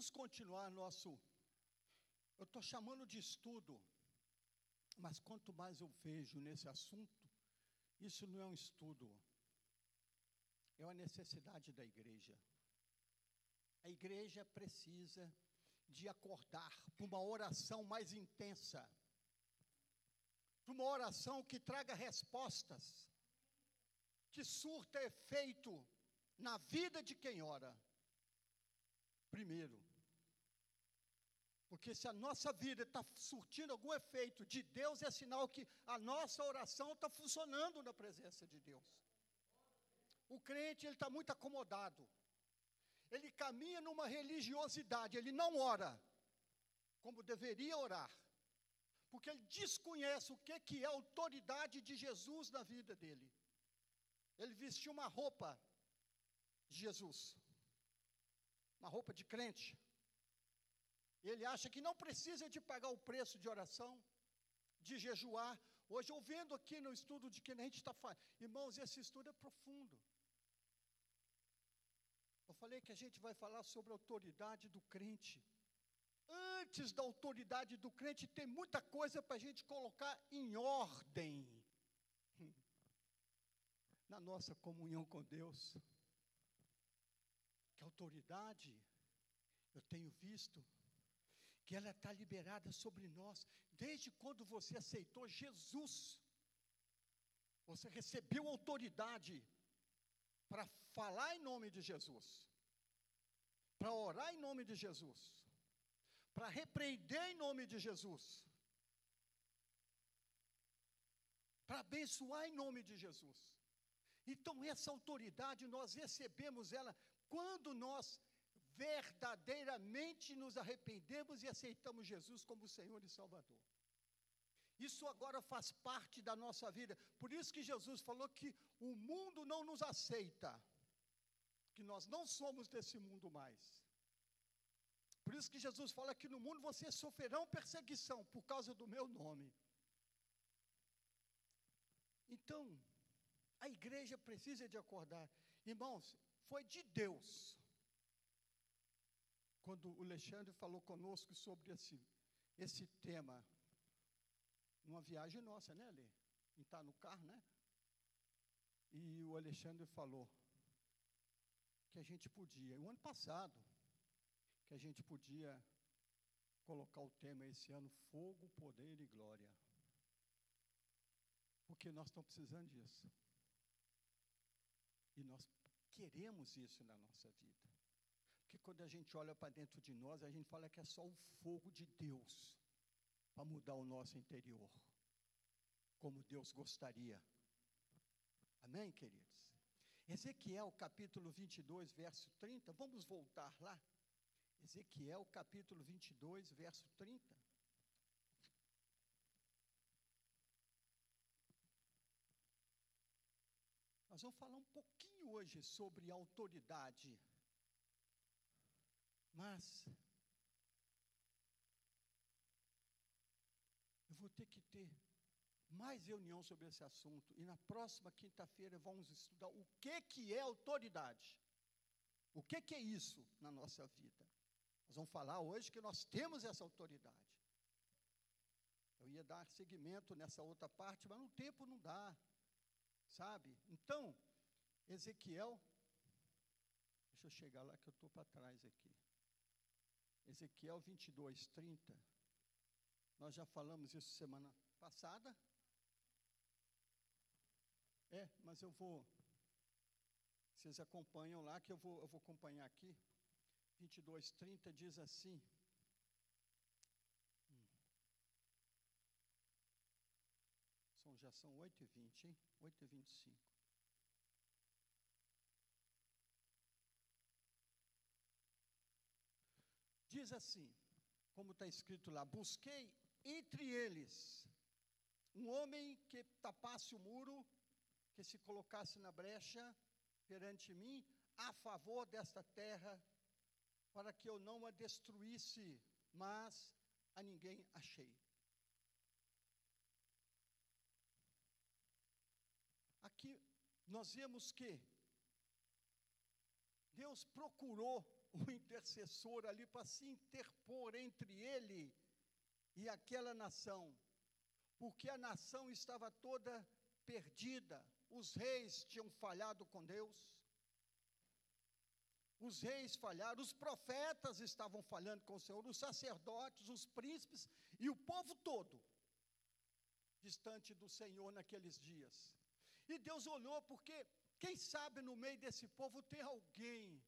Vamos continuar nosso. Eu estou chamando de estudo, mas quanto mais eu vejo nesse assunto, isso não é um estudo, é uma necessidade da igreja. A igreja precisa de acordar para uma oração mais intensa, para uma oração que traga respostas, que surta efeito na vida de quem ora. Primeiro, porque se a nossa vida está surtindo algum efeito de Deus, é sinal que a nossa oração está funcionando na presença de Deus. O crente ele está muito acomodado. Ele caminha numa religiosidade, ele não ora como deveria orar, porque ele desconhece o que, que é a autoridade de Jesus na vida dele. Ele vestiu uma roupa de Jesus, uma roupa de crente. Ele acha que não precisa de pagar o preço de oração, de jejuar. Hoje, ouvindo aqui no estudo de que a gente está falando, irmãos, esse estudo é profundo. Eu falei que a gente vai falar sobre a autoridade do crente. Antes da autoridade do crente, tem muita coisa para a gente colocar em ordem na nossa comunhão com Deus. Que autoridade, eu tenho visto, que ela está liberada sobre nós, desde quando você aceitou Jesus. Você recebeu autoridade para falar em nome de Jesus, para orar em nome de Jesus, para repreender em nome de Jesus, para abençoar em nome de Jesus. Então, essa autoridade nós recebemos ela quando nós verdadeiramente nos arrependemos e aceitamos Jesus como Senhor e Salvador. Isso agora faz parte da nossa vida. Por isso que Jesus falou que o mundo não nos aceita, que nós não somos desse mundo mais. Por isso que Jesus fala que no mundo vocês sofrerão perseguição por causa do meu nome. Então, a igreja precisa de acordar. Irmãos, foi de Deus. Quando o Alexandre falou conosco sobre esse, esse tema, numa viagem nossa, né, Ale? Em estar tá no carro, né? E o Alexandre falou que a gente podia, o ano passado, que a gente podia colocar o tema esse ano: fogo, poder e glória. Porque nós estamos precisando disso. E nós queremos isso na nossa vida. Porque quando a gente olha para dentro de nós, a gente fala que é só o fogo de Deus para mudar o nosso interior, como Deus gostaria. Amém, queridos? Ezequiel capítulo 22, verso 30, vamos voltar lá. Ezequiel capítulo 22, verso 30. Nós vamos falar um pouquinho hoje sobre autoridade. Mas eu vou ter que ter mais reunião sobre esse assunto e na próxima quinta-feira vamos estudar o que que é autoridade. O que que é isso na nossa vida? Nós vamos falar hoje que nós temos essa autoridade. Eu ia dar seguimento nessa outra parte, mas no tempo não dá sabe? Então, Ezequiel, deixa eu chegar lá que eu estou para trás aqui. Ezequiel 22, 30. Nós já falamos isso semana passada. É, mas eu vou. Vocês acompanham lá que eu vou, eu vou acompanhar aqui. 22, 30 diz assim. São, já são 8 e 20, hein? 8 e 25. Diz assim, como está escrito lá: Busquei entre eles um homem que tapasse o muro, que se colocasse na brecha perante mim, a favor desta terra, para que eu não a destruísse, mas a ninguém achei. Aqui nós vemos que Deus procurou um intercessor ali para se interpor entre ele e aquela nação, porque a nação estava toda perdida, os reis tinham falhado com Deus, os reis falharam, os profetas estavam falhando com o Senhor, os sacerdotes, os príncipes e o povo todo distante do Senhor naqueles dias. E Deus olhou porque quem sabe no meio desse povo tem alguém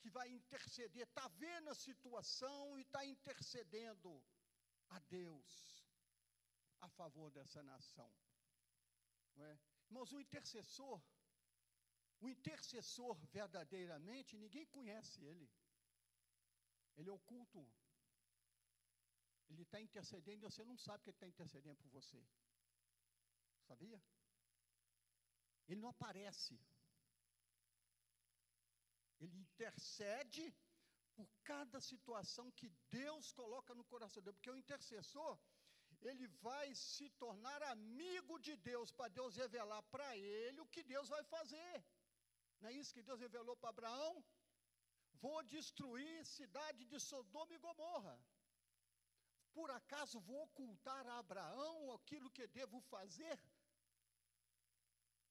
que vai interceder, está vendo a situação e está intercedendo a Deus a favor dessa nação. Não é? Irmãos, o intercessor, o intercessor verdadeiramente, ninguém conhece ele. Ele é oculto. Ele está intercedendo e você não sabe que ele está intercedendo por você. Sabia? Ele não aparece. Ele intercede por cada situação que Deus coloca no coração dele, porque o intercessor, ele vai se tornar amigo de Deus, para Deus revelar para ele o que Deus vai fazer. Não é isso que Deus revelou para Abraão? Vou destruir cidade de Sodoma e Gomorra. Por acaso vou ocultar a Abraão aquilo que devo fazer?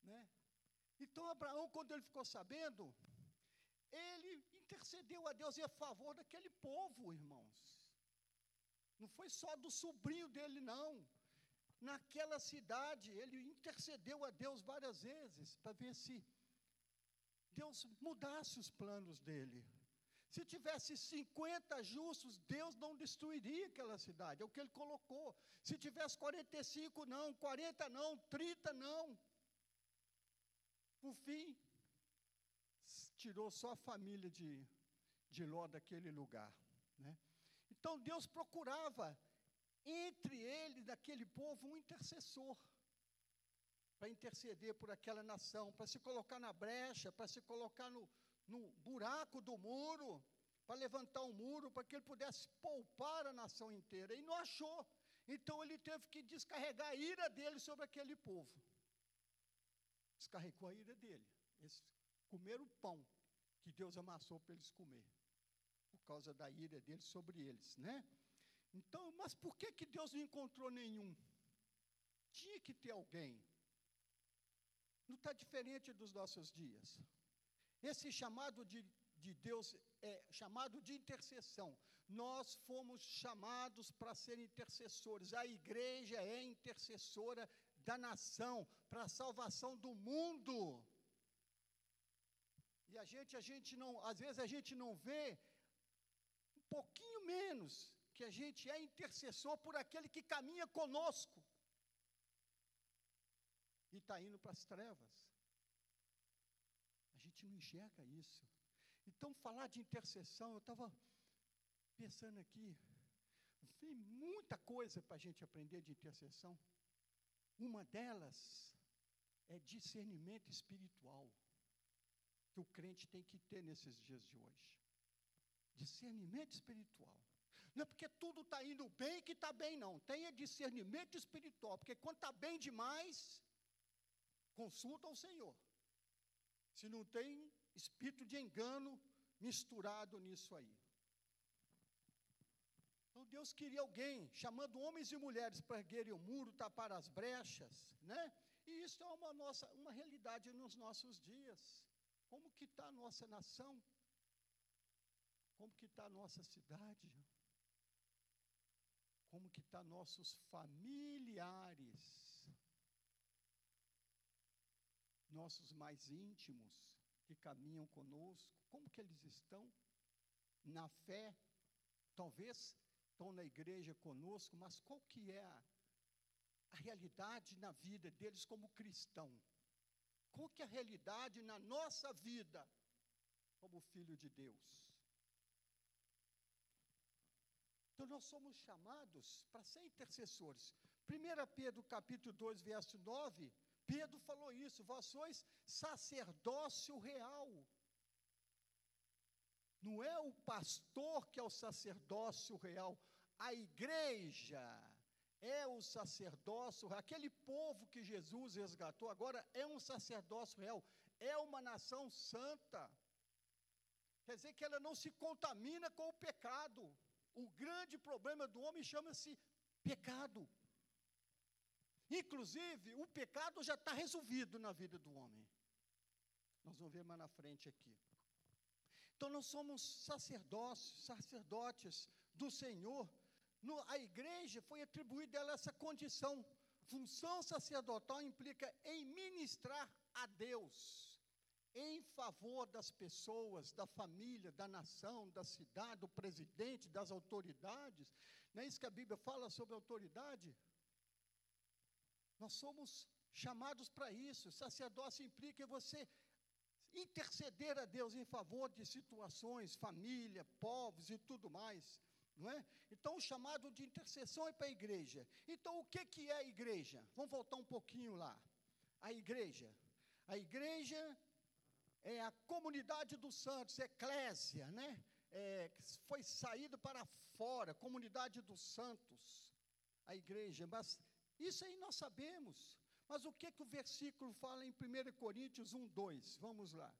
Né? Então Abraão, quando ele ficou sabendo, ele intercedeu a Deus em favor daquele povo, irmãos. Não foi só do sobrinho dele, não. Naquela cidade, ele intercedeu a Deus várias vezes para ver se Deus mudasse os planos dele. Se tivesse 50 justos, Deus não destruiria aquela cidade, é o que ele colocou. Se tivesse 45, não, 40 não, 30 não. Por fim, tirou só a família de, de Ló daquele lugar. Né? Então Deus procurava entre ele, daquele povo, um intercessor para interceder por aquela nação, para se colocar na brecha, para se colocar no, no buraco do muro, para levantar o um muro, para que ele pudesse poupar a nação inteira. E não achou. Então ele teve que descarregar a ira dele sobre aquele povo. Descarregou a ira dele. Eles comeram o pão que Deus amassou para eles comer, por causa da ira dele sobre eles, né? Então, mas por que, que Deus não encontrou nenhum? Tinha que ter alguém. Não está diferente dos nossos dias. Esse chamado de, de Deus é chamado de intercessão. Nós fomos chamados para ser intercessores. A igreja é intercessora da nação, para a salvação do mundo. E a gente, a gente não, às vezes a gente não vê um pouquinho menos que a gente é intercessor por aquele que caminha conosco e está indo para as trevas. A gente não enxerga isso. Então, falar de intercessão, eu estava pensando aqui, tem muita coisa para a gente aprender de intercessão. Uma delas é discernimento espiritual que o crente tem que ter nesses dias de hoje. Discernimento espiritual. Não é porque tudo está indo bem que está bem, não. Tenha discernimento espiritual, porque quando está bem demais, consulta o Senhor. Se não tem espírito de engano misturado nisso aí. Então Deus queria alguém chamando homens e mulheres para erguerem o muro, tapar as brechas, né? E isso é uma nossa, uma realidade nos nossos dias. Como que está a nossa nação? Como que está a nossa cidade? Como que está nossos familiares? Nossos mais íntimos que caminham conosco, como que eles estão? Na fé, talvez estão na igreja conosco, mas qual que é a, a realidade na vida deles como cristão? Qual que é a realidade na nossa vida como filho de Deus. Então nós somos chamados para ser intercessores. 1 Pedro capítulo 2, verso 9, Pedro falou isso, vós sois sacerdócio real. Não é o pastor que é o sacerdócio real, a igreja é o sacerdócio, aquele povo que Jesus resgatou, agora é um sacerdócio real, é uma nação santa. Quer dizer que ela não se contamina com o pecado. O grande problema do homem chama-se pecado. Inclusive, o pecado já está resolvido na vida do homem. Nós vamos ver mais na frente aqui. Então, nós somos sacerdotes, sacerdotes do Senhor. No, a igreja foi atribuída a ela essa condição. Função sacerdotal implica em ministrar a Deus, em favor das pessoas, da família, da nação, da cidade, do presidente, das autoridades. Não é isso que a Bíblia fala sobre autoridade? Nós somos chamados para isso. Sacerdócio implica você interceder a Deus em favor de situações, família, povos e tudo mais. Não é? Então, o chamado de intercessão é para a igreja. Então, o que, que é a igreja? Vamos voltar um pouquinho lá. A igreja. A igreja é a comunidade dos santos, eclésia, né? É, foi saído para fora, comunidade dos santos, a igreja. Mas isso aí nós sabemos. Mas o que, que o versículo fala em 1 Coríntios 1, 2? Vamos lá.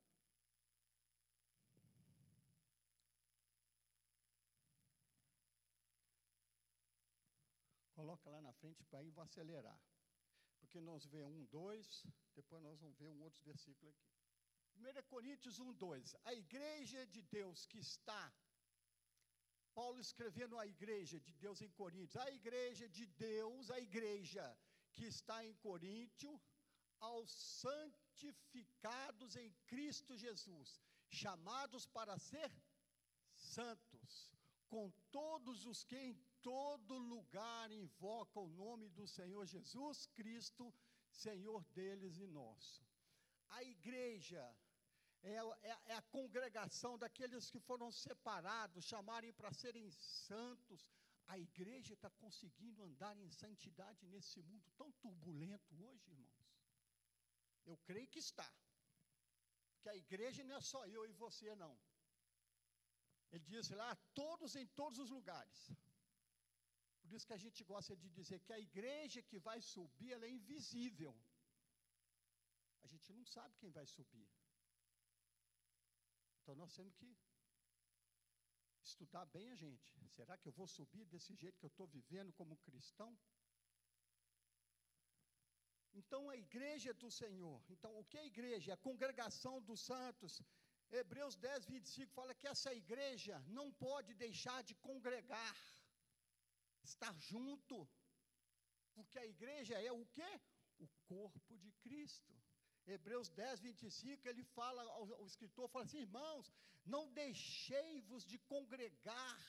Coloca lá na frente para aí vou acelerar. Porque nós vemos um, dois, depois nós vamos ver um outro versículo aqui. 1 Coríntios 1, 2. A igreja de Deus que está Paulo escrevendo à igreja de Deus em Coríntios, a igreja de Deus, a igreja que está em Coríntio, aos santificados em Cristo Jesus, chamados para ser santos, com todos os que em todo lugar invocam o nome do Senhor Jesus Cristo, Senhor deles e nosso. A igreja é, é, é a congregação daqueles que foram separados, chamarem para serem santos. A igreja está conseguindo andar em santidade nesse mundo tão turbulento hoje, irmãos? Eu creio que está. Que a igreja não é só eu e você, não. Ele diz lá, todos em todos os lugares. Por isso que a gente gosta de dizer que a igreja que vai subir, ela é invisível. A gente não sabe quem vai subir. Então nós temos que estudar bem a gente. Será que eu vou subir desse jeito que eu estou vivendo como cristão? Então a igreja do Senhor. Então o que é igreja? A congregação dos santos. Hebreus 10, 25 fala que essa igreja não pode deixar de congregar, estar junto, porque a igreja é o que? O corpo de Cristo. Hebreus 10, 25, ele fala, o escritor fala assim, irmãos, não deixei-vos de congregar,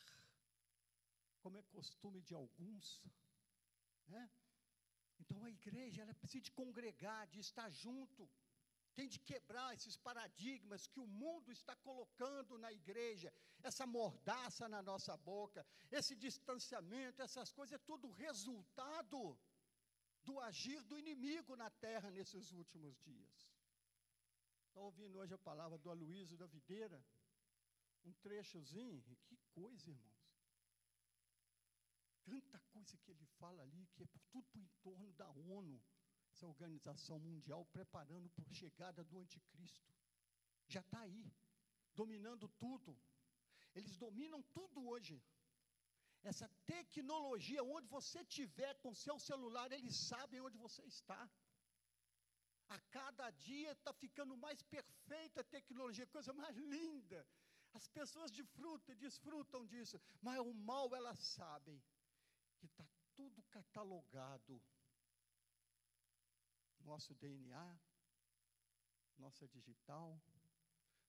como é costume de alguns, né? Então a igreja, ela precisa de congregar, de estar junto, tem de quebrar esses paradigmas que o mundo está colocando na igreja, essa mordaça na nossa boca, esse distanciamento, essas coisas, é tudo resultado do agir do inimigo na terra nesses últimos dias. Estou ouvindo hoje a palavra do Aloysio da Videira, um trechozinho, que coisa, irmãos. Tanta coisa que ele fala ali, que é tudo por entorno da ONU, essa organização mundial, preparando por chegada do anticristo. Já está aí, dominando tudo. Eles dominam tudo hoje. Essa tecnologia, onde você tiver com seu celular, eles sabem onde você está. A cada dia está ficando mais perfeita a tecnologia, coisa mais linda. As pessoas desfrutam, desfrutam disso, mas o mal elas sabem que está tudo catalogado. Nosso DNA, nossa digital,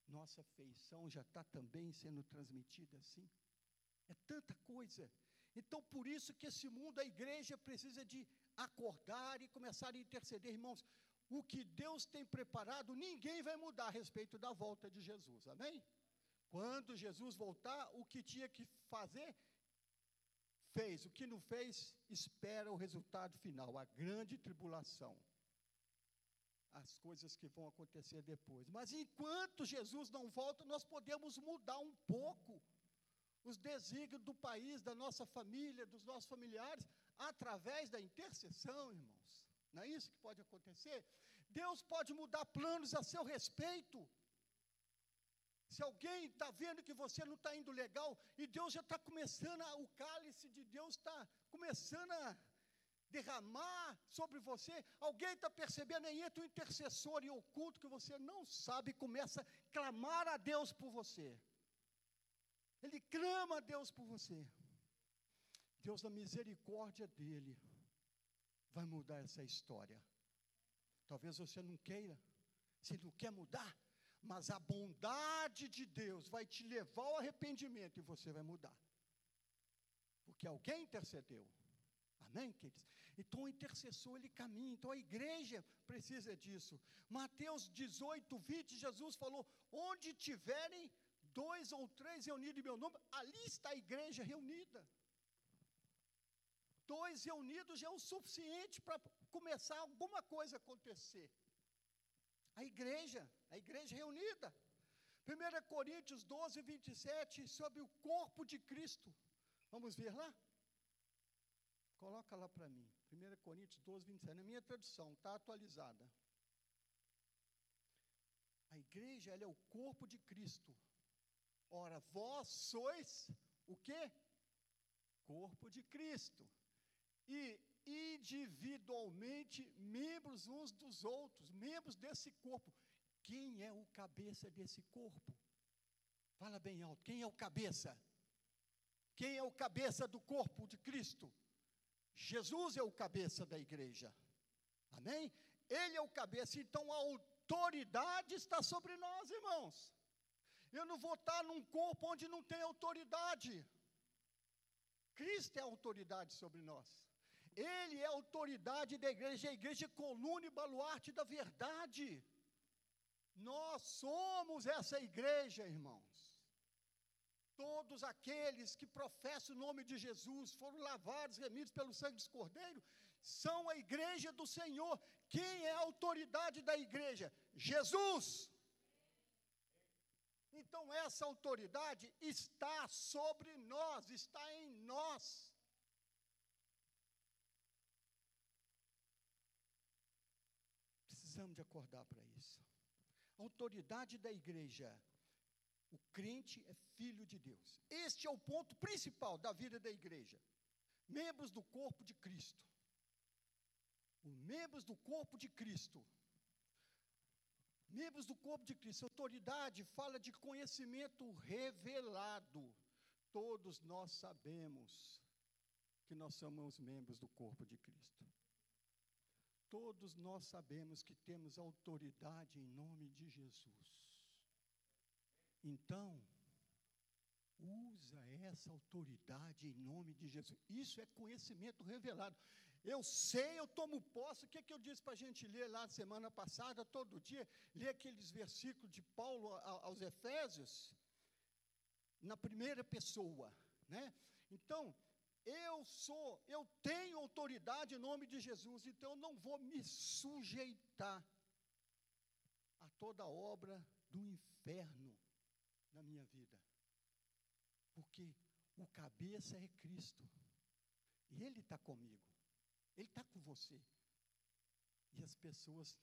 nossa feição já está também sendo transmitida assim. É tanta coisa. Então, por isso que esse mundo, a igreja precisa de acordar e começar a interceder, irmãos. O que Deus tem preparado, ninguém vai mudar a respeito da volta de Jesus, amém? Quando Jesus voltar, o que tinha que fazer, fez. O que não fez, espera o resultado final, a grande tribulação. As coisas que vão acontecer depois. Mas enquanto Jesus não volta, nós podemos mudar um pouco os desígnios do país, da nossa família, dos nossos familiares, através da intercessão, irmãos. Não é isso que pode acontecer? Deus pode mudar planos a seu respeito. Se alguém está vendo que você não está indo legal, e Deus já está começando, a, o cálice de Deus está começando a derramar sobre você, alguém está percebendo, aí entra um intercessor em oculto que você não sabe, começa a clamar a Deus por você. Ele clama a Deus por você. Deus, na misericórdia dele, vai mudar essa história. Talvez você não queira, você não quer mudar, mas a bondade de Deus vai te levar ao arrependimento e você vai mudar. Porque alguém intercedeu. Amém, queridos? Então o intercessor ele caminha, então a igreja precisa disso. Mateus 18, 20, Jesus falou: onde tiverem dois ou três reunidos em meu nome, ali está a igreja reunida. Dois reunidos já é o suficiente para começar alguma coisa a acontecer. A igreja, a igreja reunida. 1 Coríntios 12, 27, sobre o corpo de Cristo. Vamos ver lá? Coloca lá para mim. 1 Coríntios 12, 27. Na minha tradução, está atualizada. A igreja é o corpo de Cristo. Ora, vós sois o quê? Corpo de Cristo. E individualmente membros uns dos outros, membros desse corpo. Quem é o cabeça desse corpo? Fala bem alto. Quem é o cabeça? Quem é o cabeça do corpo de Cristo? Jesus é o cabeça da igreja. Amém? Ele é o cabeça, então a autoridade está sobre nós, irmãos. Eu não vou estar num corpo onde não tem autoridade. Cristo é a autoridade sobre nós. Ele é a autoridade da igreja, a igreja é coluna e baluarte da verdade. Nós somos essa igreja, irmãos. Todos aqueles que professam o nome de Jesus, foram lavados, remidos pelo sangue dos Cordeiro, são a igreja do Senhor. Quem é a autoridade da igreja? Jesus. Então, essa autoridade está sobre nós, está em nós. Precisamos de acordar para isso. A autoridade da igreja o crente é filho de Deus. Este é o ponto principal da vida da igreja. Membros do corpo de Cristo. Os membros do corpo de Cristo. Membros do corpo de Cristo. Autoridade fala de conhecimento revelado. Todos nós sabemos que nós somos membros do corpo de Cristo. Todos nós sabemos que temos autoridade em nome de Jesus. Então, usa essa autoridade em nome de Jesus. Isso é conhecimento revelado. Eu sei, eu tomo posse. O que, é que eu disse para a gente ler lá na semana passada, todo dia? Ler aqueles versículos de Paulo aos Efésios, na primeira pessoa. Né? Então, eu sou, eu tenho autoridade em nome de Jesus, então eu não vou me sujeitar a toda obra do inferno na minha vida. Porque o cabeça é Cristo. E Ele está comigo. Ele está com você. E as pessoas,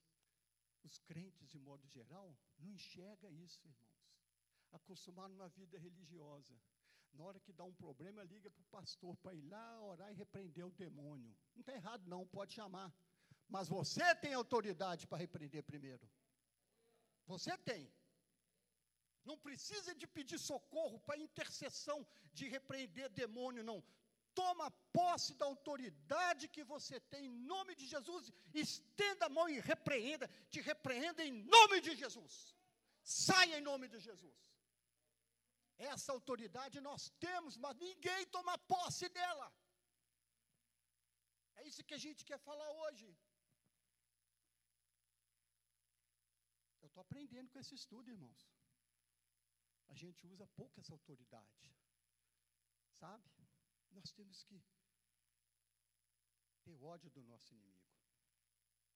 os crentes de modo geral, não enxergam isso, irmãos. Acostumaram numa vida religiosa. Na hora que dá um problema, liga para o pastor para ir lá orar e repreender o demônio. Não está errado, não, pode chamar. Mas você tem autoridade para repreender primeiro. Você tem. Não precisa de pedir socorro para intercessão de repreender demônio, não. Toma posse da autoridade que você tem em nome de Jesus, estenda a mão e repreenda, te repreenda em nome de Jesus. Saia em nome de Jesus. Essa autoridade nós temos, mas ninguém toma posse dela. É isso que a gente quer falar hoje. Eu estou aprendendo com esse estudo, irmãos a gente usa pouco essa autoridade. Sabe? Nós temos que ter ódio do nosso inimigo.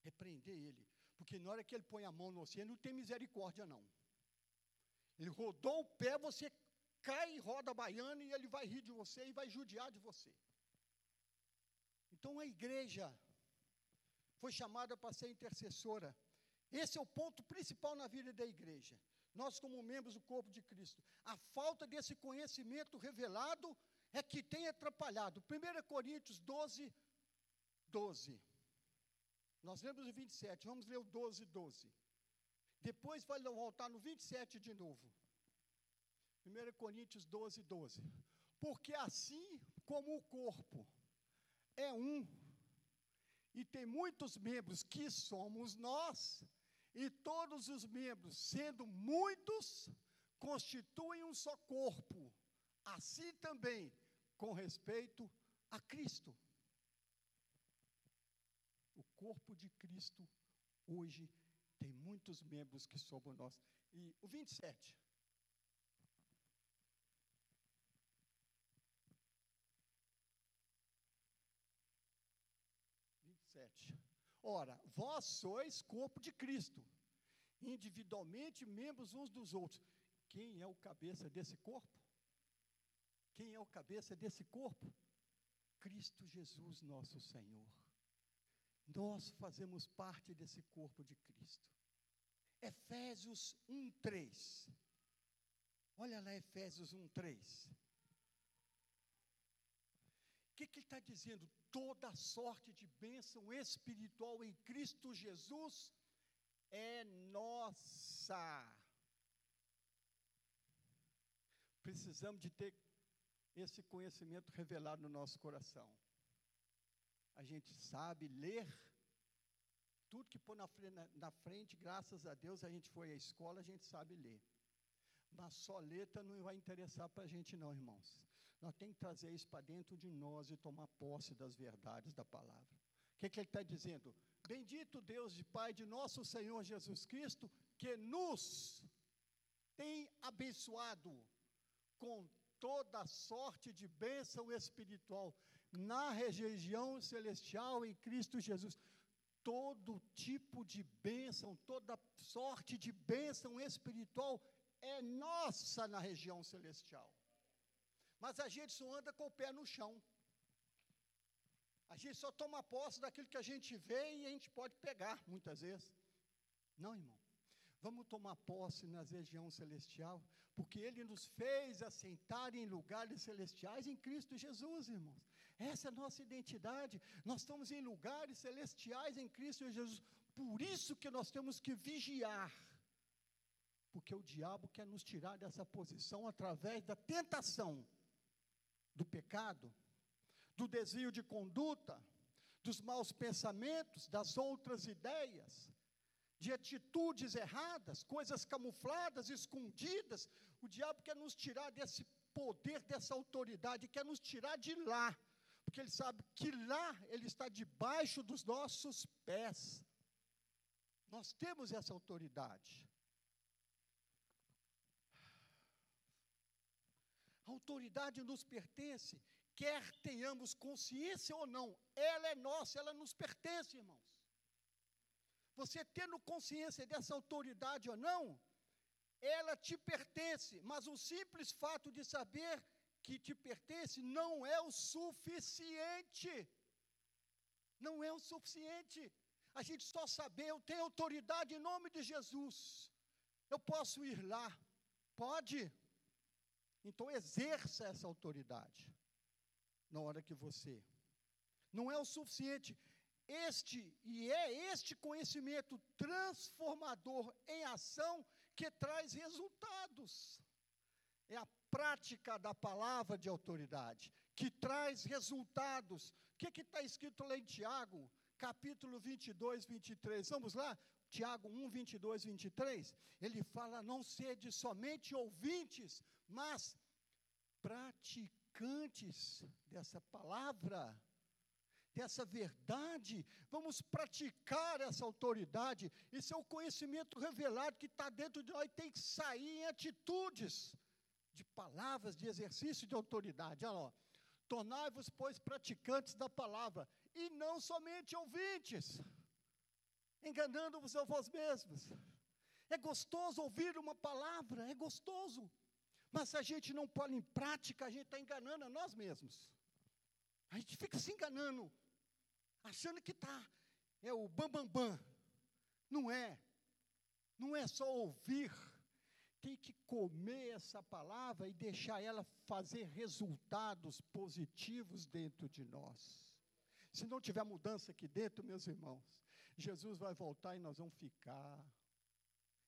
Repreender ele. Porque na hora que ele põe a mão no você, não tem misericórdia, não. Ele rodou o pé, você cai e roda a baiana e ele vai rir de você e vai judiar de você. Então a igreja foi chamada para ser intercessora. Esse é o ponto principal na vida da igreja nós como membros do corpo de Cristo. A falta desse conhecimento revelado é que tem atrapalhado. 1 Coríntios 12, 12. Nós lemos o 27, vamos ler o 12, 12. Depois vai voltar no 27 de novo. 1 Coríntios 12, 12. Porque assim como o corpo é um, e tem muitos membros que somos nós, e todos os membros, sendo muitos, constituem um só corpo. Assim também com respeito a Cristo. O corpo de Cristo hoje tem muitos membros que somos nós. E o 27. Ora, vós sois corpo de Cristo, individualmente membros uns dos outros. Quem é o cabeça desse corpo? Quem é o cabeça desse corpo? Cristo Jesus, nosso Senhor. Nós fazemos parte desse corpo de Cristo. Efésios 1, 3. Olha lá, Efésios 1, 3. O que, que ele está dizendo? Toda sorte de bênção espiritual em Cristo Jesus é nossa. Precisamos de ter esse conhecimento revelado no nosso coração. A gente sabe ler tudo que põe na na, na frente, graças a Deus, a gente foi à escola, a gente sabe ler. Mas só letra não vai interessar para a gente, não, irmãos. Nós temos que trazer isso para dentro de nós e tomar posse das verdades da palavra. O que, que ele está dizendo? Bendito Deus de Pai de nosso Senhor Jesus Cristo, que nos tem abençoado com toda sorte de bênção espiritual na região celestial em Cristo Jesus. Todo tipo de bênção, toda sorte de bênção espiritual é nossa na região celestial. Mas a gente só anda com o pé no chão. A gente só toma posse daquilo que a gente vê e a gente pode pegar, muitas vezes. Não, irmão. Vamos tomar posse na região celestial, porque Ele nos fez assentar em lugares celestiais em Cristo Jesus, irmãos. Essa é a nossa identidade. Nós estamos em lugares celestiais em Cristo Jesus. Por isso que nós temos que vigiar. Porque o diabo quer nos tirar dessa posição através da tentação, do pecado, do desvio de conduta, dos maus pensamentos, das outras ideias de atitudes erradas, coisas camufladas, escondidas. O diabo quer nos tirar desse poder, dessa autoridade, quer nos tirar de lá, porque ele sabe que lá ele está debaixo dos nossos pés. Nós temos essa autoridade. A autoridade nos pertence, quer tenhamos consciência ou não, ela é nossa, ela nos pertence, irmãos. Você tendo consciência dessa autoridade ou não, ela te pertence, mas o simples fato de saber que te pertence não é o suficiente. Não é o suficiente. A gente só saber, eu tenho autoridade em nome de Jesus. Eu posso ir lá. Pode? Então exerça essa autoridade na hora que você. Não é o suficiente. Este e é este conhecimento transformador em ação que traz resultados. É a prática da palavra de autoridade que traz resultados. O que está escrito lá em Tiago, capítulo 22, 23? Vamos lá? Tiago 1, 22, 23. Ele fala: Não sede somente ouvintes, mas praticantes dessa palavra dessa verdade, vamos praticar essa autoridade. Isso é o conhecimento revelado que está dentro de nós e tem que sair em atitudes, de palavras, de exercício de autoridade. Olha lá, tornai-vos, pois, praticantes da palavra, e não somente ouvintes, enganando-vos a vós mesmos. É gostoso ouvir uma palavra, é gostoso. Mas se a gente não põe em prática, a gente está enganando a nós mesmos. A gente fica se enganando achando que está, é o bambambam. Bam, bam. Não é. Não é só ouvir. tem que comer essa palavra e deixar ela fazer resultados positivos dentro de nós. Se não tiver mudança aqui dentro, meus irmãos, Jesus vai voltar e nós vamos ficar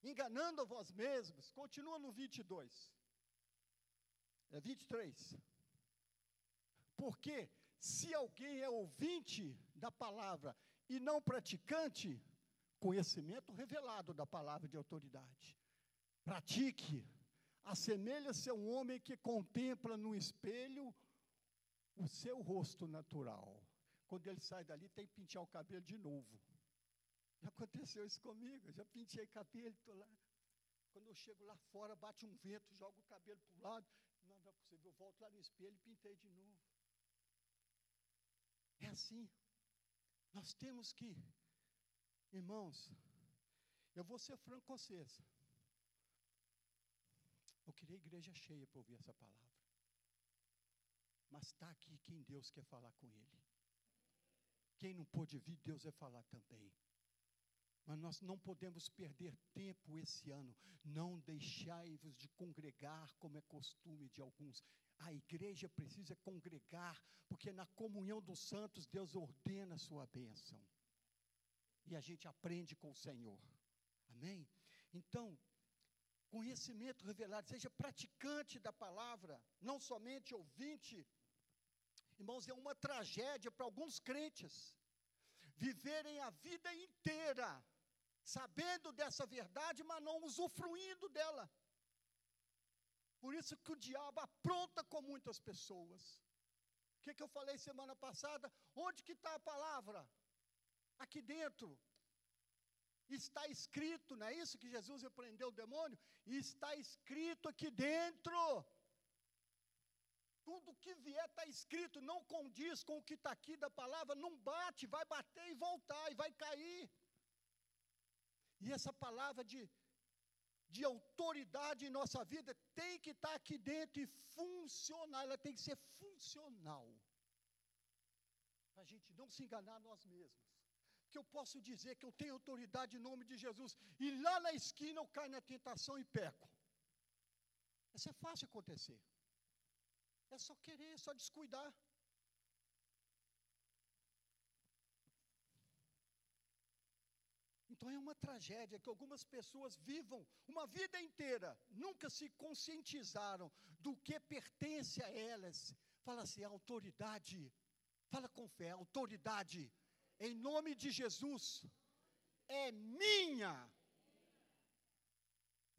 enganando a vós mesmos. Continua no 22. É 23. Porque se alguém é ouvinte da palavra e não praticante, conhecimento revelado da palavra de autoridade. Pratique. Assemelha-se a um homem que contempla no espelho o seu rosto natural. Quando ele sai dali, tem que pentear o cabelo de novo. Já aconteceu isso comigo, já pintei cabelo, estou lá. Quando eu chego lá fora, bate um vento, jogo o cabelo para o lado. Não, não é possível, eu volto lá no espelho e pintei de novo. É assim. Nós temos que, irmãos, eu vou ser franco com vocês. Eu queria igreja cheia para ouvir essa palavra. Mas está aqui quem Deus quer falar com ele. Quem não pôde vir, Deus vai falar também. Mas nós não podemos perder tempo esse ano. Não deixai-vos de congregar, como é costume de alguns. A igreja precisa congregar, porque na comunhão dos santos Deus ordena a sua bênção. E a gente aprende com o Senhor. Amém? Então, conhecimento revelado, seja praticante da palavra, não somente ouvinte. Irmãos, é uma tragédia para alguns crentes viverem a vida inteira sabendo dessa verdade, mas não usufruindo dela. Por isso que o diabo apronta com muitas pessoas. O que, que eu falei semana passada? Onde que está a palavra? Aqui dentro. Está escrito, não é isso que Jesus repreendeu o demônio? Está escrito aqui dentro. Tudo que vier está escrito, não condiz com o que está aqui da palavra, não bate, vai bater e voltar, e vai cair. E essa palavra de, de autoridade em nossa vida tem que estar aqui dentro e funcionar, ela tem que ser funcional. Para a gente não se enganar nós mesmos. Que eu posso dizer que eu tenho autoridade em nome de Jesus, e lá na esquina eu caio na tentação e peco. Isso é fácil acontecer. É só querer, é só descuidar. Então é uma tragédia que algumas pessoas vivam uma vida inteira, nunca se conscientizaram do que pertence a elas. Fala assim, autoridade, fala com fé, autoridade, em nome de Jesus, é minha.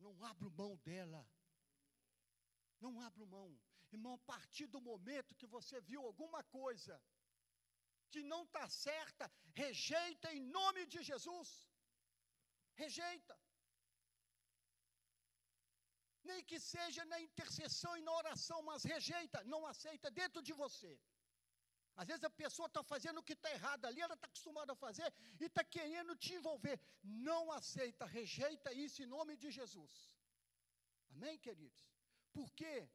Não abro mão dela. Não abro mão. Irmão, a partir do momento que você viu alguma coisa que não está certa, rejeita em nome de Jesus rejeita. Nem que seja na intercessão e na oração, mas rejeita, não aceita dentro de você. Às vezes a pessoa está fazendo o que está errado ali, ela está acostumada a fazer e está querendo te envolver. Não aceita, rejeita isso em nome de Jesus. Amém, queridos? Por quê?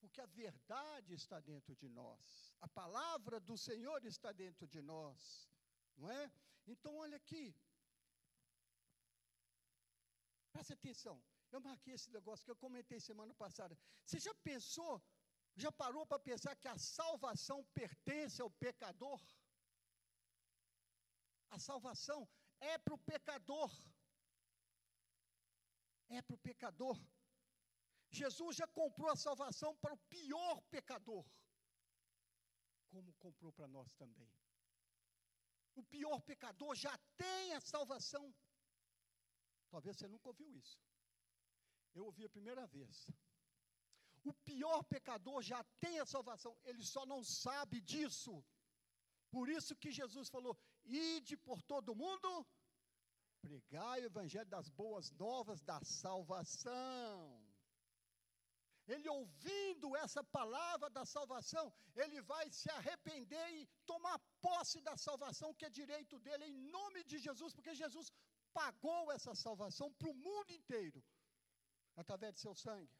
Porque a verdade está dentro de nós, a palavra do Senhor está dentro de nós, não é? Então, olha aqui, Preste atenção. Eu marquei esse negócio que eu comentei semana passada. Você já pensou, já parou para pensar que a salvação pertence ao pecador? A salvação é para o pecador. É para o pecador. Jesus já comprou a salvação para o pior pecador, como comprou para nós também. O pior pecador já tem a salvação. Talvez você nunca ouviu isso. Eu ouvi a primeira vez. O pior pecador já tem a salvação, ele só não sabe disso. Por isso que Jesus falou: ide por todo mundo, pregai o evangelho das boas novas da salvação. Ele ouvindo essa palavra da salvação, ele vai se arrepender e tomar posse da salvação que é direito dele em nome de Jesus, porque Jesus pagou essa salvação para o mundo inteiro, através de seu sangue.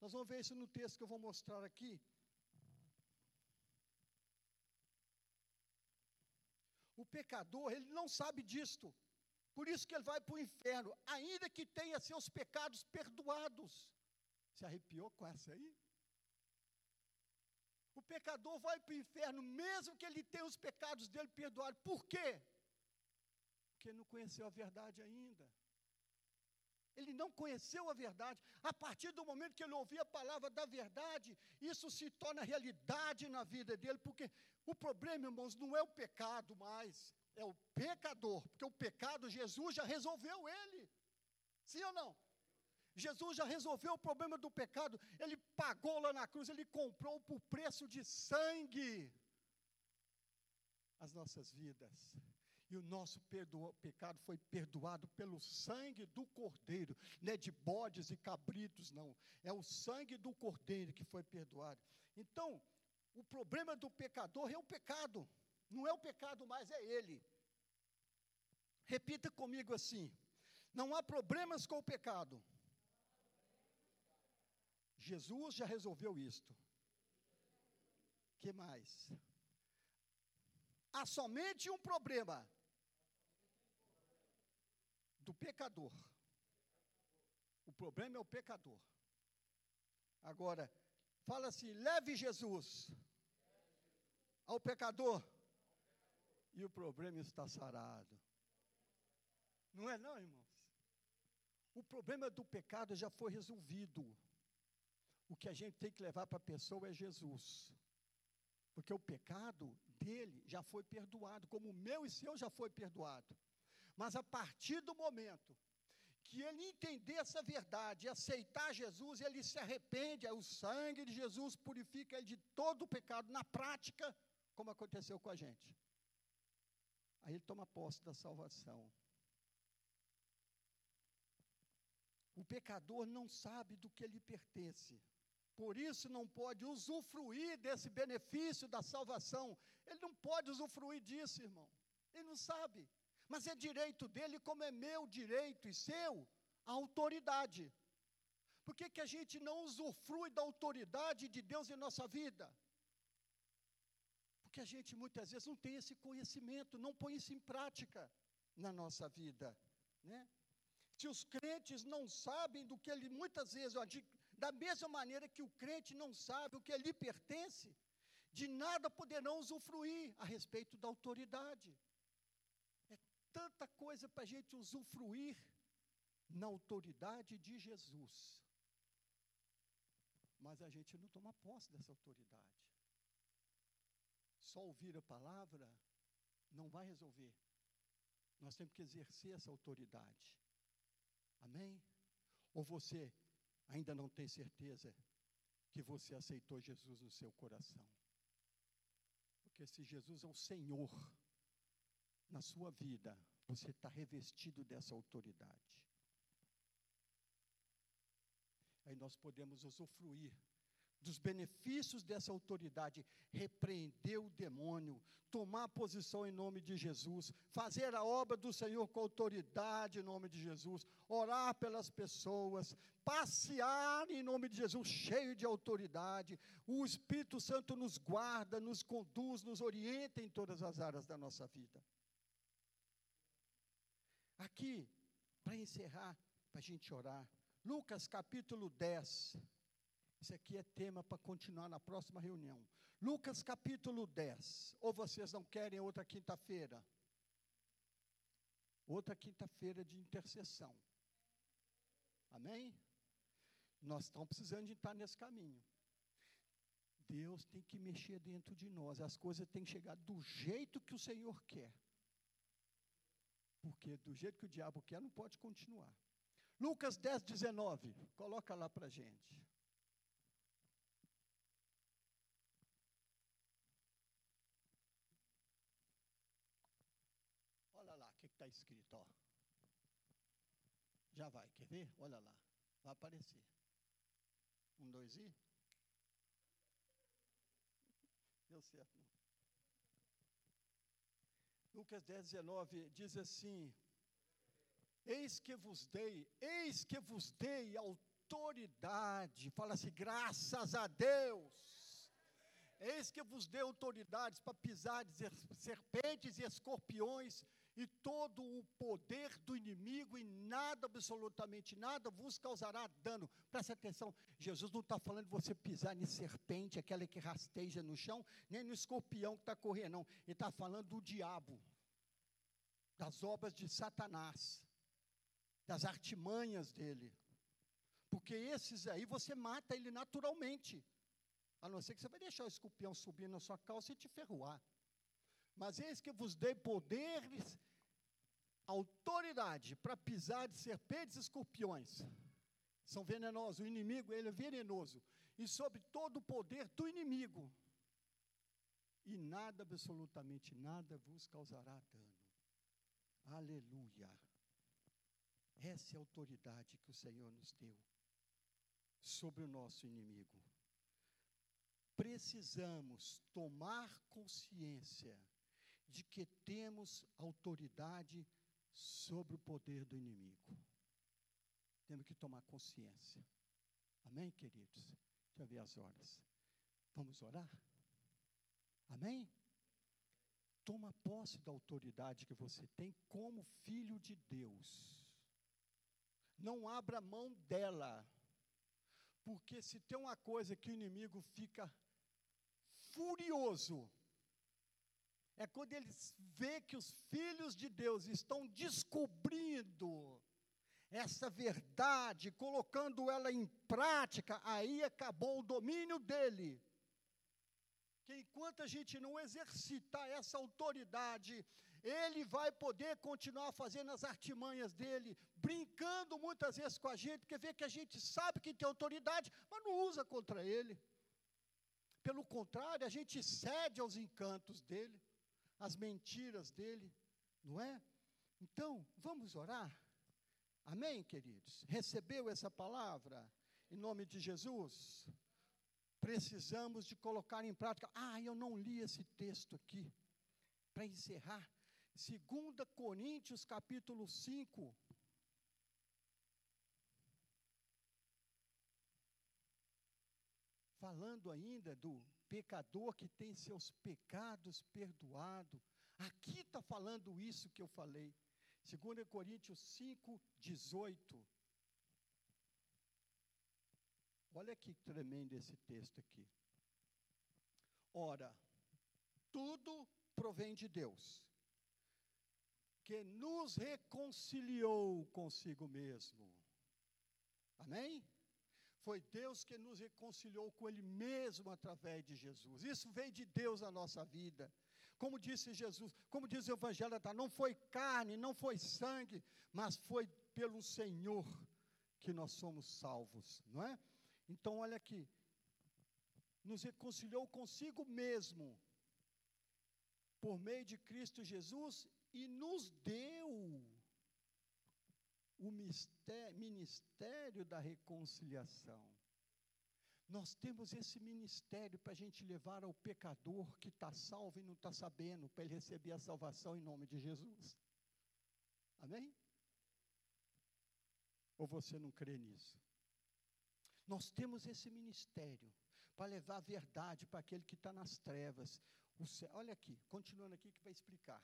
Nós vamos ver isso no texto que eu vou mostrar aqui. O pecador, ele não sabe disto. Por isso que ele vai para o inferno, ainda que tenha seus pecados perdoados. Se arrepiou com essa aí? O pecador vai para o inferno, mesmo que ele tenha os pecados dele perdoados. Por quê? Porque não conheceu a verdade ainda. Ele não conheceu a verdade. A partir do momento que ele ouvir a palavra da verdade, isso se torna realidade na vida dele, porque o problema, irmãos, não é o pecado mais, é o pecador, porque o pecado Jesus já resolveu ele. Sim ou não? Jesus já resolveu o problema do pecado, ele pagou lá na cruz, ele comprou por preço de sangue as nossas vidas. E o nosso pecado foi perdoado pelo sangue do Cordeiro, não é de bodes e cabritos, não. É o sangue do Cordeiro que foi perdoado. Então, o problema do pecador é o pecado, não é o pecado mais, é ele. Repita comigo assim: não há problemas com o pecado. Jesus já resolveu isto. que mais? Há somente um problema do pecador. O problema é o pecador. Agora, fala assim: leve Jesus ao pecador, e o problema está sarado. Não é, não, irmãos? O problema do pecado já foi resolvido. O que a gente tem que levar para a pessoa é Jesus. Porque o pecado dele já foi perdoado, como o meu e seu já foi perdoado. Mas a partir do momento que ele entender essa verdade, aceitar Jesus, ele se arrepende, o sangue de Jesus purifica ele de todo o pecado, na prática, como aconteceu com a gente. Aí ele toma posse da salvação. O pecador não sabe do que lhe pertence. Por isso não pode usufruir desse benefício da salvação. Ele não pode usufruir disso, irmão. Ele não sabe mas é direito dele, como é meu direito e seu, a autoridade. Por que, que a gente não usufrui da autoridade de Deus em nossa vida? Porque a gente muitas vezes não tem esse conhecimento, não põe isso em prática na nossa vida. Né? Se os crentes não sabem do que ele, muitas vezes, da mesma maneira que o crente não sabe o que lhe pertence, de nada poderão usufruir a respeito da autoridade coisa para a gente usufruir na autoridade de Jesus. Mas a gente não toma posse dessa autoridade. Só ouvir a palavra não vai resolver. Nós temos que exercer essa autoridade. Amém? Ou você ainda não tem certeza que você aceitou Jesus no seu coração? Porque se Jesus é o Senhor na sua vida, você está revestido dessa autoridade. Aí nós podemos usufruir dos benefícios dessa autoridade, repreender o demônio, tomar posição em nome de Jesus, fazer a obra do Senhor com autoridade em nome de Jesus, orar pelas pessoas, passear em nome de Jesus, cheio de autoridade. O Espírito Santo nos guarda, nos conduz, nos orienta em todas as áreas da nossa vida. Aqui, para encerrar, para a gente orar, Lucas capítulo 10. Isso aqui é tema para continuar na próxima reunião. Lucas capítulo 10. Ou vocês não querem outra quinta-feira? Outra quinta-feira de intercessão. Amém? Nós estamos precisando de estar nesse caminho. Deus tem que mexer dentro de nós. As coisas têm que chegar do jeito que o Senhor quer. Porque do jeito que o diabo quer, não pode continuar. Lucas 10, 19. Coloca lá para gente. Olha lá o que está escrito. Ó. Já vai, quer ver? Olha lá. Vai aparecer. Um, dois e. Deu certo. Não. Lucas 10, 19 diz assim: Eis que vos dei, eis que vos dei autoridade. Fala assim, graças a Deus. Eis que vos dei autoridades para pisar serpentes e escorpiões e todo o poder do inimigo, e nada, absolutamente nada, vos causará dano. Presta atenção, Jesus não está falando de você pisar em serpente, aquela que rasteja no chão, nem no escorpião que está correndo, não. Ele está falando do diabo, das obras de Satanás, das artimanhas dele. Porque esses aí você mata ele naturalmente. A não ser que você vai deixar o escorpião subir na sua calça e te ferroar. Mas eis que vos dei poderes, autoridade para pisar de serpentes e escorpiões. São venenosos. O inimigo, ele é venenoso. E sobre todo o poder do inimigo. E nada, absolutamente nada, vos causará dano. Aleluia. Essa é a autoridade que o Senhor nos deu sobre o nosso inimigo. Precisamos tomar consciência de que temos autoridade sobre o poder do inimigo. Temos que tomar consciência. Amém, queridos? Deixa eu ver as horas. Vamos orar? Amém? Toma posse da autoridade que você tem como filho de Deus. Não abra mão dela. Porque se tem uma coisa que o inimigo fica furioso, é quando ele vê que os filhos de Deus estão descobrindo essa verdade, colocando ela em prática, aí acabou o domínio dele. Enquanto a gente não exercitar essa autoridade, ele vai poder continuar fazendo as artimanhas dele, brincando muitas vezes com a gente, porque vê que a gente sabe que tem autoridade, mas não usa contra ele. Pelo contrário, a gente cede aos encantos dele as mentiras dele, não é? Então, vamos orar? Amém, queridos? Recebeu essa palavra? Em nome de Jesus? Precisamos de colocar em prática. Ah, eu não li esse texto aqui. Para encerrar, 2 Coríntios capítulo 5. Falando ainda do pecador que tem seus pecados perdoados. Aqui está falando isso que eu falei. 2 Coríntios 5, 18. Olha que tremendo esse texto aqui. Ora, tudo provém de Deus, que nos reconciliou consigo mesmo. Amém? Foi Deus que nos reconciliou com Ele mesmo através de Jesus. Isso veio de Deus na nossa vida. Como disse Jesus, como diz o Evangelho, tá? não foi carne, não foi sangue, mas foi pelo Senhor que nós somos salvos, não é? Então, olha aqui, nos reconciliou consigo mesmo, por meio de Cristo Jesus, e nos deu o ministério da reconciliação. Nós temos esse ministério para a gente levar ao pecador que está salvo e não está sabendo, para ele receber a salvação em nome de Jesus. Amém? Ou você não crê nisso? Nós temos esse ministério para levar a verdade para aquele que está nas trevas. Céu, olha aqui, continuando aqui que vai explicar.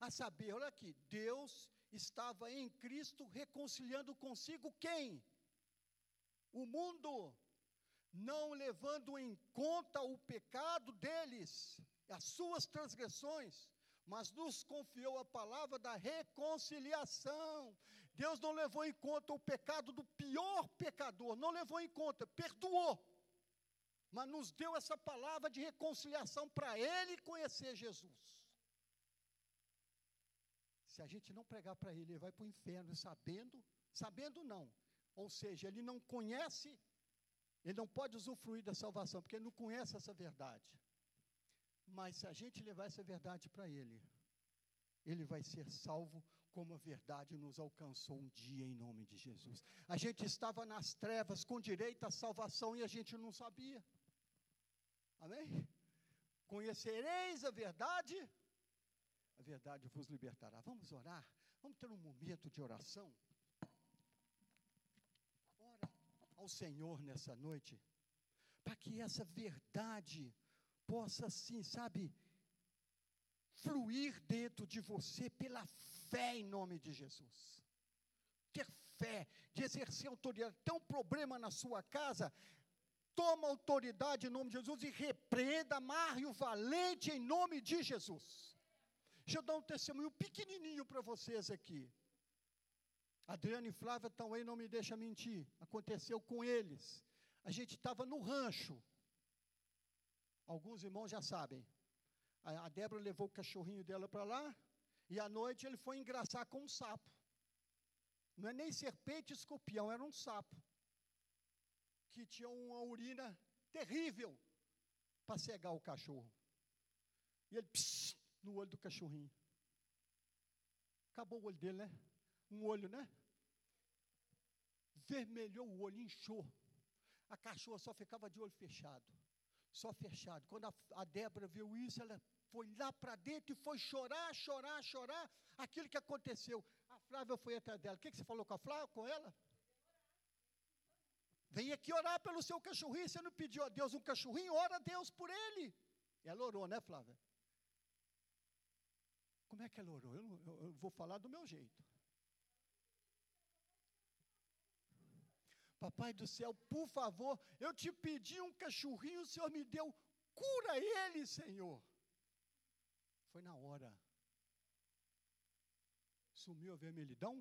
A saber, olha aqui, Deus estava em Cristo reconciliando consigo quem? O mundo, não levando em conta o pecado deles, as suas transgressões, mas nos confiou a palavra da reconciliação. Deus não levou em conta o pecado do pior pecador, não levou em conta, perdoou. Mas nos deu essa palavra de reconciliação para ele conhecer Jesus. Se a gente não pregar para ele, ele vai para o inferno sabendo, sabendo não. Ou seja, ele não conhece, ele não pode usufruir da salvação, porque ele não conhece essa verdade. Mas se a gente levar essa verdade para ele, ele vai ser salvo como a verdade nos alcançou um dia em nome de Jesus. A gente estava nas trevas com direito à salvação e a gente não sabia. Amém? Conhecereis a verdade a verdade vos libertará. Vamos orar? Vamos ter um momento de oração? Ora ao Senhor nessa noite, para que essa verdade possa, assim, sabe, fluir dentro de você pela fé em nome de Jesus. Ter fé, de exercer autoridade. Tem um problema na sua casa, toma autoridade em nome de Jesus e repreenda, amarre o valente em nome de Jesus. Deixa eu dar um testemunho pequenininho para vocês aqui. Adriano e Flávia estão aí, não me deixa mentir. Aconteceu com eles. A gente estava no rancho. Alguns irmãos já sabem. A, a Débora levou o cachorrinho dela para lá. E à noite ele foi engraçar com um sapo. Não é nem serpente escorpião, era um sapo. Que tinha uma urina terrível para cegar o cachorro. E ele pss, no olho do cachorrinho. Acabou o olho dele, né? Um olho, né? Vermelhou o olho, inchou. A cachorra só ficava de olho fechado. Só fechado. Quando a, a Débora viu isso, ela foi lá para dentro e foi chorar, chorar, chorar. Aquilo que aconteceu. A Flávia foi atrás dela. O que, que você falou com a Flávia, com ela? Vem aqui orar pelo seu cachorrinho. Você não pediu a Deus um cachorrinho? Ora a Deus por ele. Ela orou, né, Flávia? Como é que ela orou? Eu, eu, eu vou falar do meu jeito. Papai do céu, por favor, eu te pedi um cachorrinho, o Senhor me deu, cura ele, Senhor. Foi na hora. Sumiu a vermelhidão,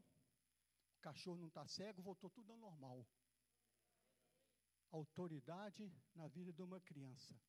o cachorro não está cego, voltou tudo ao normal. Autoridade na vida de uma criança.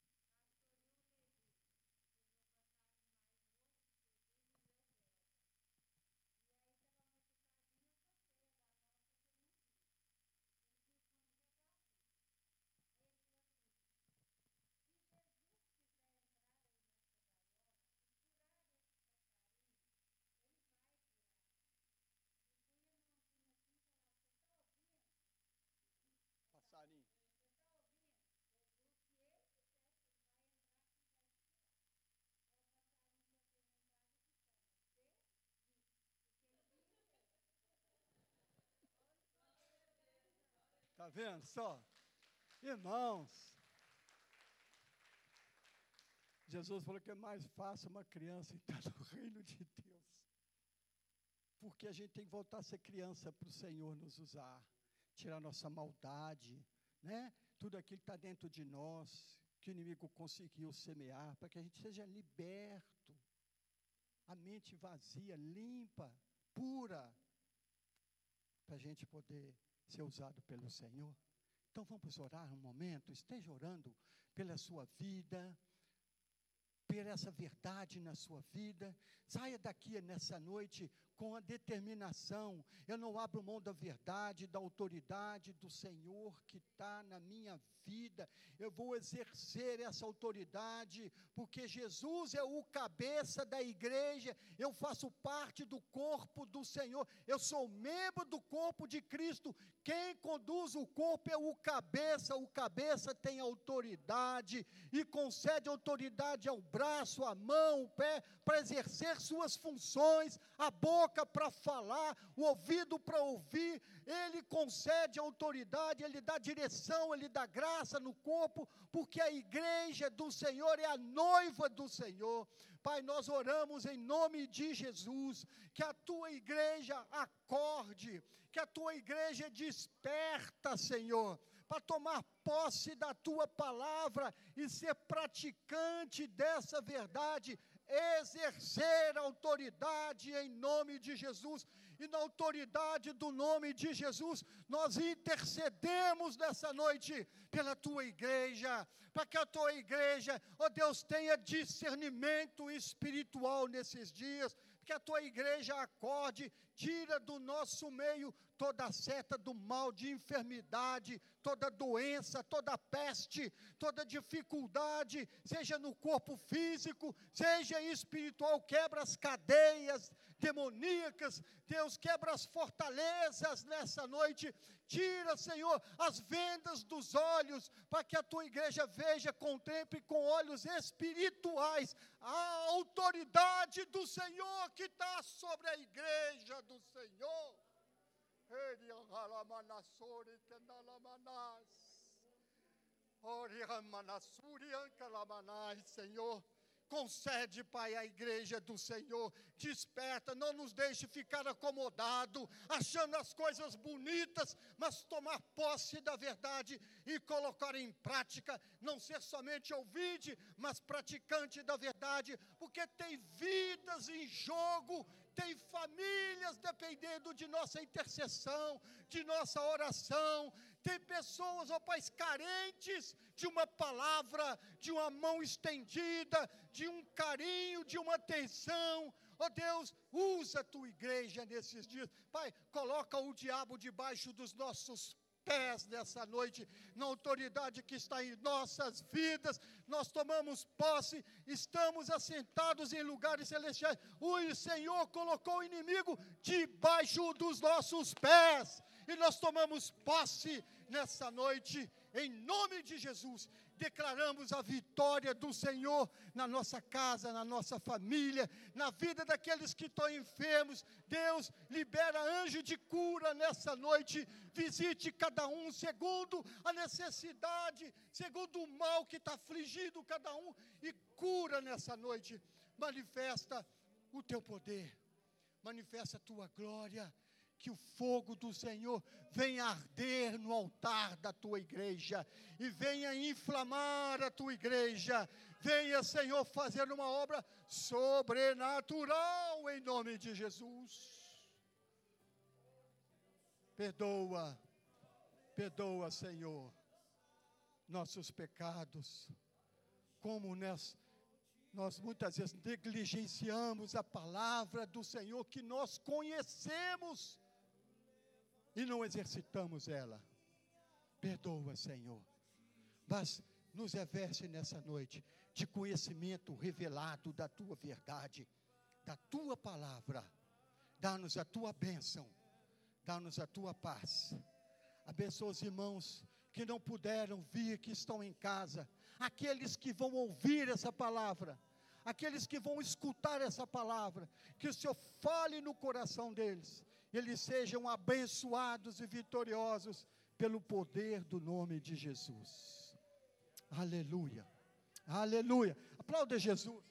Está vendo só? Irmãos, Jesus falou que é mais fácil uma criança entrar no reino de Deus. Porque a gente tem que voltar a ser criança para o Senhor nos usar tirar nossa maldade, né? Tudo aquilo que está dentro de nós, que o inimigo conseguiu semear, para que a gente seja liberto, a mente vazia, limpa, pura, para a gente poder ser usado pelo Senhor. Então vamos orar um momento, esteja orando pela sua vida, por essa verdade na sua vida. Saia daqui nessa noite com a determinação. Eu não abro mão da verdade, da autoridade do Senhor que está na minha vida. Eu vou exercer essa autoridade, porque Jesus é o cabeça da igreja. Eu faço parte do corpo do Senhor. Eu sou membro do corpo de Cristo. Quem conduz o corpo é o cabeça. O cabeça tem autoridade e concede autoridade ao braço, à mão, ao pé, para exercer suas funções, a boca para falar, o ouvido para ouvir. Ele concede autoridade, ele dá direção, ele dá graça no corpo, porque a igreja do Senhor é a noiva do Senhor. Pai, nós oramos em nome de Jesus, que a tua igreja acorde, que a tua igreja desperta, Senhor para tomar posse da tua palavra e ser praticante dessa verdade, exercer autoridade em nome de Jesus. E na autoridade do nome de Jesus, nós intercedemos nessa noite pela tua igreja, para que a tua igreja, ó Deus, tenha discernimento espiritual nesses dias, que a tua igreja acorde, tira do nosso meio toda seta do mal, de enfermidade, toda doença, toda peste, toda dificuldade, seja no corpo físico, seja espiritual, quebra as cadeias demoníacas, Deus quebra as fortalezas nessa noite, tira, Senhor, as vendas dos olhos, para que a tua igreja veja, contemple com olhos espirituais a autoridade do Senhor que está sobre a igreja do Senhor. Senhor, Concede, Pai, a igreja do Senhor. Desperta, não nos deixe ficar acomodado, achando as coisas bonitas, mas tomar posse da verdade e colocar em prática, não ser somente ouvinte, mas praticante da verdade, porque tem vidas em jogo, tem famílias dependendo de nossa intercessão, de nossa oração, tem pessoas, ó Pai, carentes de uma palavra, de uma mão estendida, de um carinho, de uma atenção. Ó Deus, usa a tua igreja nesses dias. Pai, coloca o diabo debaixo dos nossos pés nessa noite, na autoridade que está em nossas vidas, nós tomamos posse, estamos assentados em lugares celestiais. O Senhor colocou o inimigo debaixo dos nossos pés, e nós tomamos posse nessa noite, em nome de Jesus, declaramos a vitória do Senhor na nossa casa, na nossa família, na vida daqueles que estão enfermos. Deus, libera anjo de cura nessa noite, visite cada um segundo a necessidade, segundo o mal que está afligindo cada um, e cura nessa noite. Manifesta o teu poder, manifesta a tua glória que o fogo do Senhor venha arder no altar da tua igreja e venha inflamar a tua igreja. Venha, Senhor, fazer uma obra sobrenatural em nome de Jesus. Perdoa, perdoa, Senhor, nossos pecados, como nós, nós muitas vezes negligenciamos a palavra do Senhor que nós conhecemos e não exercitamos ela. Perdoa, Senhor. Mas nos reveste nessa noite de conhecimento revelado da tua verdade, da tua palavra. Dá-nos a tua bênção, dá-nos a tua paz. Abençoa os irmãos que não puderam vir, que estão em casa, aqueles que vão ouvir essa palavra, aqueles que vão escutar essa palavra, que o Senhor fale no coração deles eles sejam abençoados e vitoriosos pelo poder do nome de Jesus. Aleluia. Aleluia. Aplauda Jesus.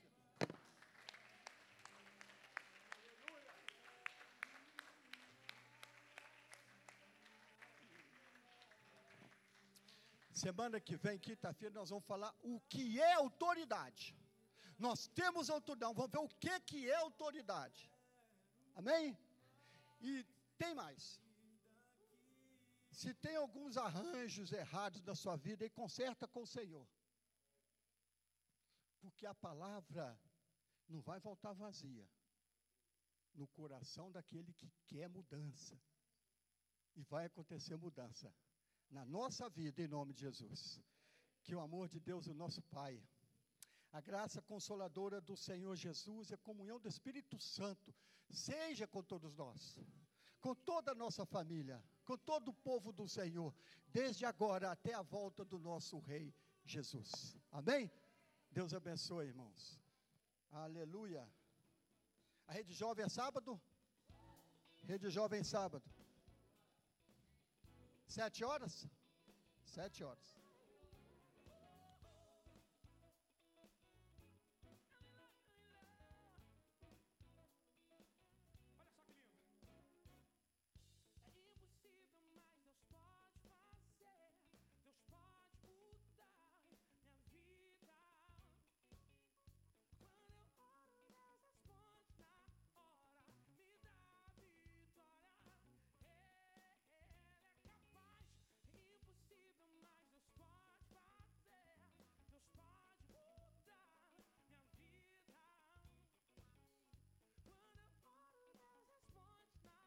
Semana que vem, quinta-feira, nós vamos falar o que é autoridade. Nós temos autoridade, vamos ver o que, que é autoridade. Amém? E tem mais. Se tem alguns arranjos errados na sua vida, e conserta com o Senhor. Porque a palavra não vai voltar vazia no coração daquele que quer mudança. E vai acontecer mudança na nossa vida, em nome de Jesus. Que o amor de Deus, o nosso Pai, a graça consoladora do Senhor Jesus e a comunhão do Espírito Santo seja com todos nós, com toda a nossa família, com todo o povo do Senhor, desde agora até a volta do nosso Rei Jesus. Amém? Deus abençoe, irmãos. Aleluia. A rede jovem é sábado? Rede jovem sábado. Sete horas? Sete horas.